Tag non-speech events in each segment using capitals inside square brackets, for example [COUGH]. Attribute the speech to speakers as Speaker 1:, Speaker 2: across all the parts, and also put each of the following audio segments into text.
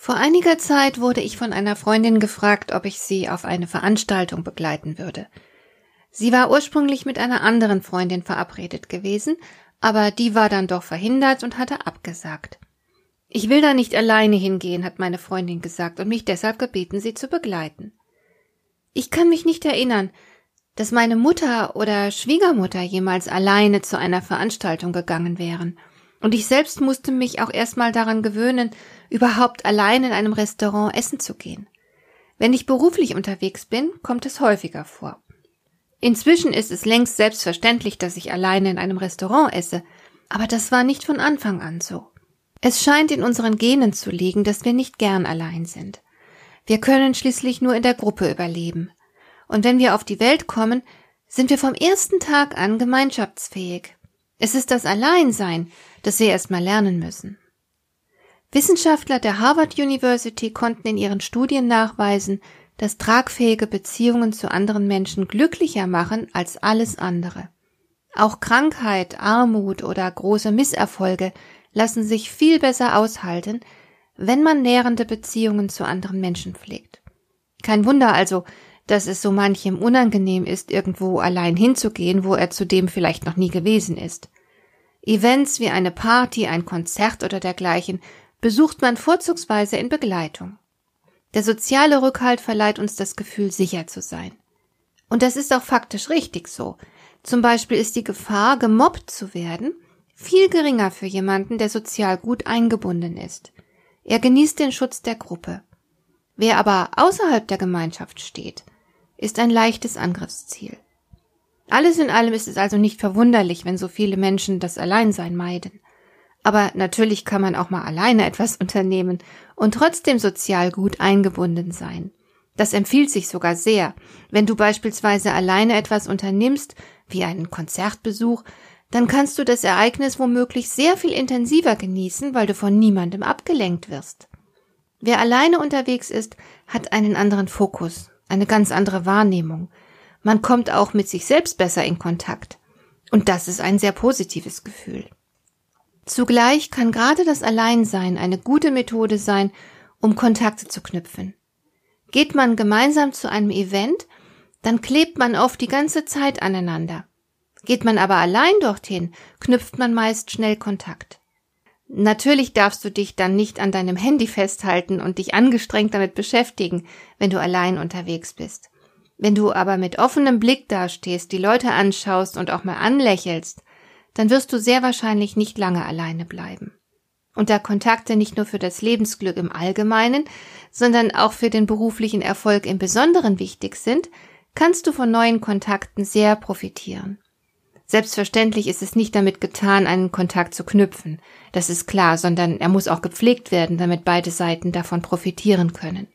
Speaker 1: Vor einiger Zeit wurde ich von einer Freundin gefragt, ob ich sie auf eine Veranstaltung begleiten würde. Sie war ursprünglich mit einer anderen Freundin verabredet gewesen, aber die war dann doch verhindert und hatte abgesagt. Ich will da nicht alleine hingehen, hat meine Freundin gesagt und mich deshalb gebeten, sie zu begleiten. Ich kann mich nicht erinnern, dass meine Mutter oder Schwiegermutter jemals alleine zu einer Veranstaltung gegangen wären. Und ich selbst musste mich auch erstmal daran gewöhnen, überhaupt allein in einem Restaurant essen zu gehen. Wenn ich beruflich unterwegs bin, kommt es häufiger vor. Inzwischen ist es längst selbstverständlich, dass ich alleine in einem Restaurant esse, aber das war nicht von Anfang an so. Es scheint in unseren Genen zu liegen, dass wir nicht gern allein sind. Wir können schließlich nur in der Gruppe überleben. Und wenn wir auf die Welt kommen, sind wir vom ersten Tag an gemeinschaftsfähig. Es ist das Alleinsein, das wir erst mal lernen müssen. Wissenschaftler der Harvard University konnten in ihren Studien nachweisen, dass tragfähige Beziehungen zu anderen Menschen glücklicher machen als alles andere. Auch Krankheit, Armut oder große Misserfolge lassen sich viel besser aushalten, wenn man nährende Beziehungen zu anderen Menschen pflegt. Kein Wunder also, dass es so manchem unangenehm ist, irgendwo allein hinzugehen, wo er zudem vielleicht noch nie gewesen ist. Events wie eine Party, ein Konzert oder dergleichen besucht man vorzugsweise in Begleitung. Der soziale Rückhalt verleiht uns das Gefühl, sicher zu sein. Und das ist auch faktisch richtig so. Zum Beispiel ist die Gefahr, gemobbt zu werden, viel geringer für jemanden, der sozial gut eingebunden ist. Er genießt den Schutz der Gruppe. Wer aber außerhalb der Gemeinschaft steht, ist ein leichtes Angriffsziel. Alles in allem ist es also nicht verwunderlich, wenn so viele Menschen das Alleinsein meiden. Aber natürlich kann man auch mal alleine etwas [LAUGHS] unternehmen und trotzdem sozial gut eingebunden sein. Das empfiehlt sich sogar sehr. Wenn du beispielsweise alleine etwas unternimmst, wie einen Konzertbesuch, dann kannst du das Ereignis womöglich sehr viel intensiver genießen, weil du von niemandem abgelenkt wirst. Wer alleine unterwegs ist, hat einen anderen Fokus, eine ganz andere Wahrnehmung. Man kommt auch mit sich selbst besser in Kontakt. Und das ist ein sehr positives Gefühl. Zugleich kann gerade das Alleinsein eine gute Methode sein, um Kontakte zu knüpfen. Geht man gemeinsam zu einem Event, dann klebt man oft die ganze Zeit aneinander. Geht man aber allein dorthin, knüpft man meist schnell Kontakt. Natürlich darfst du dich dann nicht an deinem Handy festhalten und dich angestrengt damit beschäftigen, wenn du allein unterwegs bist. Wenn du aber mit offenem Blick dastehst, die Leute anschaust und auch mal anlächelst, dann wirst du sehr wahrscheinlich nicht lange alleine bleiben. Und da Kontakte nicht nur für das Lebensglück im Allgemeinen, sondern auch für den beruflichen Erfolg im Besonderen wichtig sind, kannst du von neuen Kontakten sehr profitieren. Selbstverständlich ist es nicht damit getan, einen Kontakt zu knüpfen, das ist klar, sondern er muss auch gepflegt werden, damit beide Seiten davon profitieren können.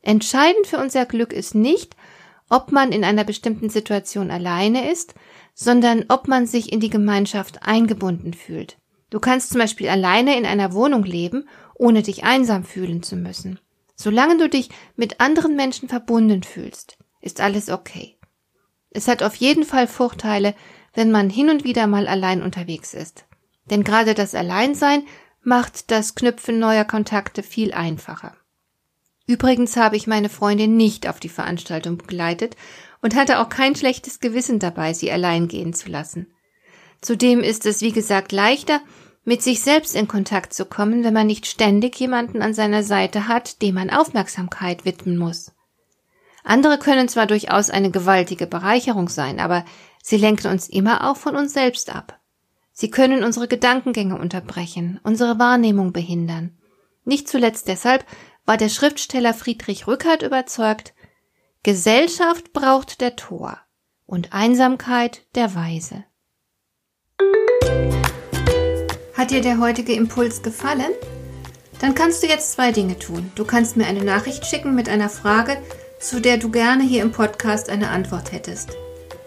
Speaker 1: Entscheidend für unser Glück ist nicht, ob man in einer bestimmten Situation alleine ist, sondern ob man sich in die Gemeinschaft eingebunden fühlt. Du kannst zum Beispiel alleine in einer Wohnung leben, ohne dich einsam fühlen zu müssen. Solange du dich mit anderen Menschen verbunden fühlst, ist alles okay. Es hat auf jeden Fall Vorteile, wenn man hin und wieder mal allein unterwegs ist. Denn gerade das Alleinsein macht das Knüpfen neuer Kontakte viel einfacher. Übrigens habe ich meine Freundin nicht auf die Veranstaltung begleitet und hatte auch kein schlechtes Gewissen dabei, sie allein gehen zu lassen. Zudem ist es, wie gesagt, leichter, mit sich selbst in Kontakt zu kommen, wenn man nicht ständig jemanden an seiner Seite hat, dem man Aufmerksamkeit widmen muss. Andere können zwar durchaus eine gewaltige Bereicherung sein, aber sie lenken uns immer auch von uns selbst ab. Sie können unsere Gedankengänge unterbrechen, unsere Wahrnehmung behindern. Nicht zuletzt deshalb, war der Schriftsteller Friedrich Rückert überzeugt, Gesellschaft braucht der Tor und Einsamkeit der Weise. Hat dir der heutige Impuls gefallen? Dann kannst du jetzt zwei Dinge tun. Du kannst mir eine Nachricht schicken mit einer Frage, zu der du gerne hier im Podcast eine Antwort hättest.